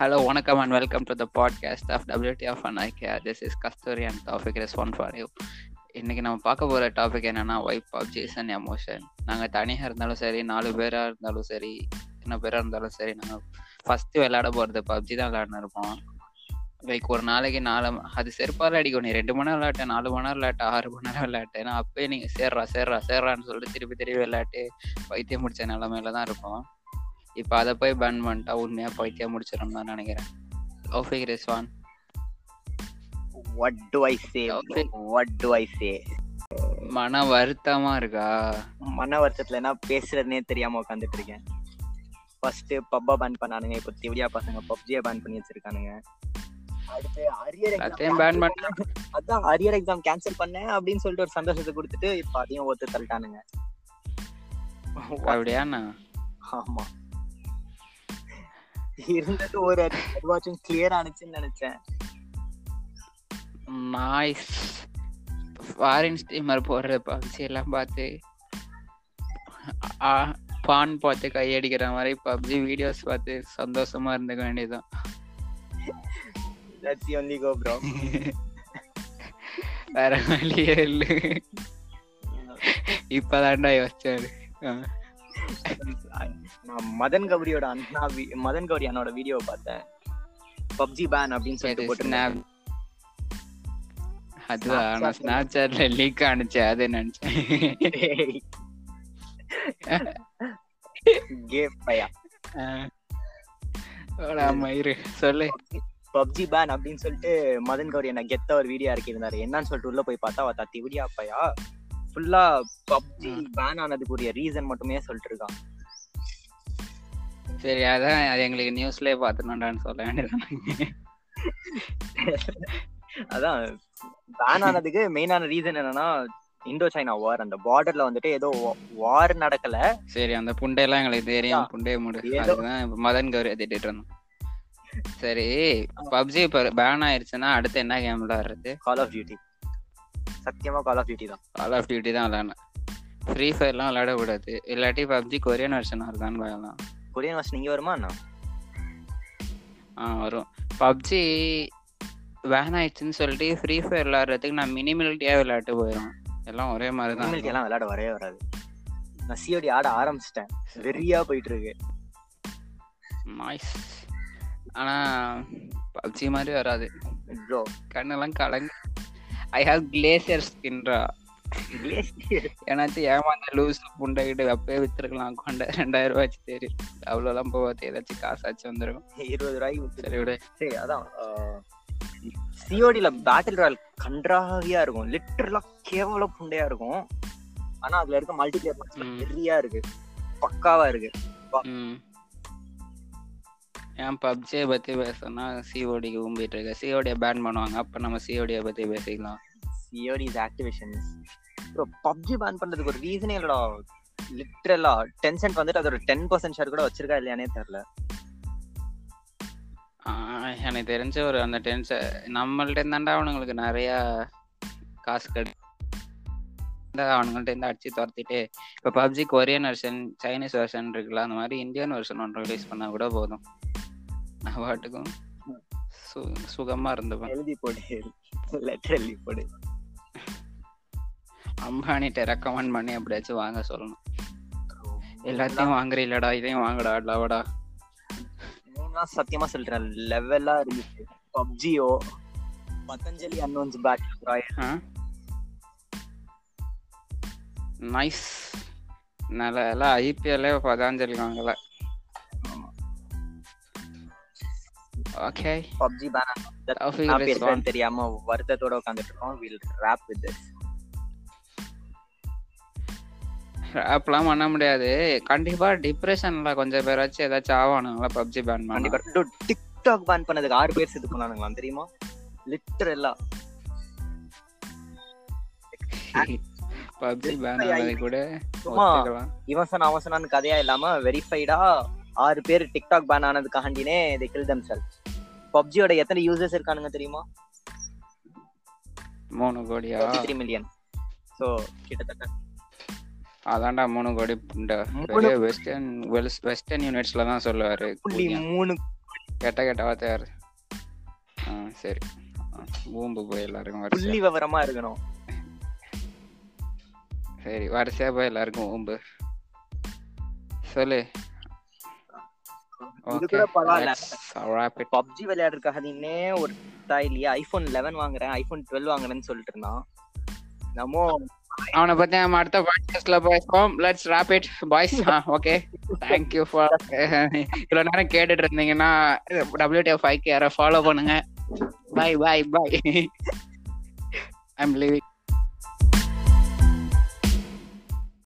Hello வணக்கம் and welcome to the podcast of WD of IKEA. ஐகே this is Kasthuri and topic respawn for you இன்றைக்கி நம்ம பார்க்க போகிற topic என்னென்னா vibe of and emotion நாங்கள் தனியாக இருந்தாலும் சரி நாலு பேராக இருந்தாலும் சரி என்ன பேராக இருந்தாலும் சரி நாங்கள் ஃபஸ்ட்டு விளையாட போகிறது பப்ஜி தான் விளையாடுன்னு இருப்போம். லைக் ஒரு நாளைக்கு நாலு அது செருப்பால் அடிக்கும். நீ ரெண்டு மணி நேரம் விளையாட்டேன் நாலு மணி நேரம் விளையாட்டேன் ஆறு மணி நேரம் விளையாட்டேன் நான் அப்பயே நீங்கள் சேர்றா சேர்றா சேர்றான்னு சொல்லிட்டு திருப்பி திருப்பி விளையாட்டு வைத்தியம் முடிச்ச நிலமையில தான் இருப்போம். இப்போ அதை போய் பேன் பண்ணிட்டா உண்மையாக பைத்தியம் முடிச்சிடும் தான் நினைக்கிறேன் ஓஃபிக் Rizwan do I say? Okay. What do I say? மன வருத்தமா இருக்கா மன வருத்தத்துல என்ன பேசுறதுனே தெரியாம உட்காந்துட்டு இருக்கேன் ஃபர்ஸ்ட் பப்பா பேன் பண்ணானுங்க இப்போ திவ்யா பசங்க பப்ஜியை பேன் பண்ணி வச்சிருக்கானுங்க அடுத்து அரியர் ban பண்ணா? அதான் அரியர் எக்ஸாம் கேன்சல் பண்ணேன் அப்படின்னு சொல்லிட்டு ஒரு சந்தோஷத்தை கொடுத்துட்டு இப்போ அதையும் ஒத்து தள்ளிட்டானுங்க அப்படியாண்ணா ஆமா இருந்தது ஒரு அதுவாச்சும் கிளியர் ஆனிச்சுன்னு நினைச்சேன். நாய்ஸ் ஃபாரின் ஸ்ட்ரீமர் போடுற பப்ஜி எல்லாம் பார்த்து பான் பார்த்து கையடிக்கிற மாதிரி பப்ஜி வீடியோஸ் பார்த்து சந்தோஷமா இருந்துக்க வேண்டியதுதான். தட்ஸ் ஒன்லி கோ ப்ரோ வேற வழியே இல்லை. இப்பதான்டா யோசிச்சாரு. நான் மதன் கௌரியோட அண்ணா மதன் கௌரி அண்ணோட வீடியோ பார்த்தேன். பப்ஜி பேன் அப்படின்னு சொல்லிட்டு போட்டு. அதுதான் நான் ஸ்னாப் சாட்ல லீக் ஆனிச்சு அது நினைச்சேன் கேம் பையா. மயிறு சொல்லு. பப்ஜி பேன் அப்படின்னு சொல்லிட்டு மதன் கௌரி என்ன கெத்த ஒரு வீடியோ இறக்கியிருந்தாரு. என்னன்னு சொல்லிட்டு உள்ள போய் பார்த்தா அவ தத்தி விடியா பையா ஃபுல்லா பப்ஜி பேன் ஆனதுக்குரிய ரீசன் மட்டுமே சொல்லிட்டு இருக்கான். சரி அதான் அது எங்களுக்கு நியூஸ்லயே பாத்துனோண்டான்னு சொல்ல வேண்டியது அதான் பேன் ஆனதுக்கு மெயினான ரீசன் என்னன்னா இந்தோ சைனா வார் அந்த பார்டர்ல வந்துட்டு ஏதோ வார் நடக்கல. சரி அந்த புண்டையெல்லாம் எங்களுக்கு தெரியும். புண்டைய முடு. அதுதான் மதன் கௌரி திட்டிட்டு இருந்தோம் சரி பப்ஜி இப்ப பேன் ஆயிருச்சுன்னா அடுத்து என்ன கேம் விளையாடுறது? கால் ஆஃப் டியூட்டி சத்தியமா கால் ஆஃப் டியூட்டி தான். கால் ஆஃப் டியூட்டி தான் விளையாடணும். ஃப்ரீ ஃபயர்லாம் விளையாட கூடாது இல்லாட்டி பப்ஜி கொரியன் வெர்ஷன் வருதான்னு விளையாடலாம் கொரியன் வருஷன் இங்க வருமா என்ன ஆ வரும் பப்ஜி பேன் ஆயிடுச்சுன்னு சொல்லிட்டு ஃப்ரீ ஃபயர் விளையாடுறதுக்கு நான் மினிமிலிட்டியா விளையாட்டு போயிடும் எல்லாம் ஒரே மாதிரி தான் எல்லாம் விளையாட வரவே வராது நான் சிஓடி ஆட ஆரம்பிச்சிட்டேன் வெறியா போயிட்டு இருக்கு நாய்ஸ் ஆனா பப்ஜி மாதிரி வராது ப்ரோ கண்ணெல்லாம் கலங்கு I have glacier ஸ்கின்ரா ஏன்னாச்சும் Emantha loose புண்டைகிட்டு அப்பயே வித்துருக்கலாம். கொண்ட ரெண்டாயிரம் ரூபாய் வச்சு தெரியும் அவ்வளோலாம் போகாது. ஏதாச்சும் காசாச்சும் வந்துடும் இருபது ரூபாய்க்கு. சரி விடு. சரி அதான் சிஓடில பேட்டில் ராயல் கன்றாவியா இருக்கும். லிட்டரலா கேவல புண்டையா இருக்கும். ஆனா அதுல இருக்க மல்டி பிளேயர் ம். வெறியா இருக்கு. பக்காவா இருக்கு. ஏன் பப்ஜியை பத்தி பேசணும்னா சிஓடிக்கு கும்பிட்டு இருக்க. சிஓடியை பேன் பண்ணுவாங்க. அப்ப நம்ம சிஓடியை பத்தி பேசிக்கலாம். COD's Activision's bro PUBG ban பண்றதுக்கு ஒரு ரீசனே இல்லடா. லிட்டரலா டென்சென்ட் வந்துட்டு அதோட டென் பர்சன்ட் ஷேர் கூட வச்சிருக்கா இல்லையானே தெரியல. ஆஹ் எனக்கு தெரிஞ்ச ஒரு அந்த டென்ஷன் நம்மள்ட்ட இருந்தாண்டா அவனுங்களுக்கு நிறைய காசு கெடு அவனுங்கள்ட்ட இருந்து அடிச்சு துரத்திட்டு இப்போ PUBG Korean version Chinese version இருக்குல்ல அந்த மாதிரி இந்தியன் வெர்ஷன் ஒன்று ரிலீஸ் பண்ணா கூட போதும். நான் பாட்டுக்கும் சு சுகமா இருந்துப்பேன். எழுதி போடு லெட்டர் எழுதி போடு. அம்பானிட்ட ரெக்கமெண்ட் பண்ணி எப்படியாச்சும் வாங்க சொல்லணும். எல்லாத்தையும் வாங்குறீங்களடா இதையும் வாங்கடா லவடா. சத்தியமா சொல்றேன் லெவலா இருந்துச்சு. பப்ஜியோ பதஞ்சலி அன்னோன்ஸ் ராயல் நைஸ் நல்ல எல்லாம் ஐபிஎல்லே பதாஞ்சலி வாங்கல. ஓகே பப்ஜி பேன் தெரியாம வருத்தத்தோட உட்காந்துட்டு இருக்கோம். வில் ரேப் வித் திஸ் ஆப்லாம் பண்ண முடியாது. கண்டிப்பா டிப்ரெஷன்ல கொஞ்சம் பேராச்சும் ஏதாச்சும் ஆவானுங்களா பப்ஜி பேன் கண்டிப்பா. டிக்டாக் பேன் பண்ணதுக்கு ஆறு பேர் செத்து போனானுங்களா தெரியுமா? லிட்டரலா பப்ஜி பேன் ஆனது கூட இவன் சொன்ன அவன் சொன்னான்னு கதையா இல்லாம வெரிஃபைடா ஆறு பேர் டிக்டாக் பேன் ஆனதுக்காண்டினே they kill themselves. பப்ஜியோட எத்தனை யூசர்ஸ் இருக்கானுங்க தெரியுமா? மூணு கோடியா? த்ரீ மில்லியன் சோ கிட்டத்தட்ட அதான்டா மூணு கோடி பெரிய வெஸ்டர்ன் வெஸ்டர்ன் யூனிட்ஸ்ல தான் சொல்லுவாரு. மூணு. கெட்ட கெட்ட வார்த்தை யாரு ஆ சரி. ஆ, ஊம்பு போய் எல்லாருக்கும் புள்ளி விவரமா இருக்கணும். சரி வரிசையா போய் எல்லாருக்கும் ஊம்பு. சொல்லு. பப்ஜி விளையாடுறதுக்காக நீனே ஒரு இல்லையா ஐபோன் லெவன் வாங்குறேன் ஐபோன் டுவெல் வாங்குறேன்னு சொல்லிட்டு இருந்தான். நம்ம அவனை பத்தி நம்ம அடுத்த பாட்காஸ்ட்ல பேசுவோம். Let's wrap it boys okay thank you for இவ்வளவு நேரம் கேட்டுட்டு இருந்தீங்கன்னா டபிள்யூடிஎஃப் ஃபைவ் யாரை ஃபாலோ பண்ணுங்க. Bye bye bye I'm living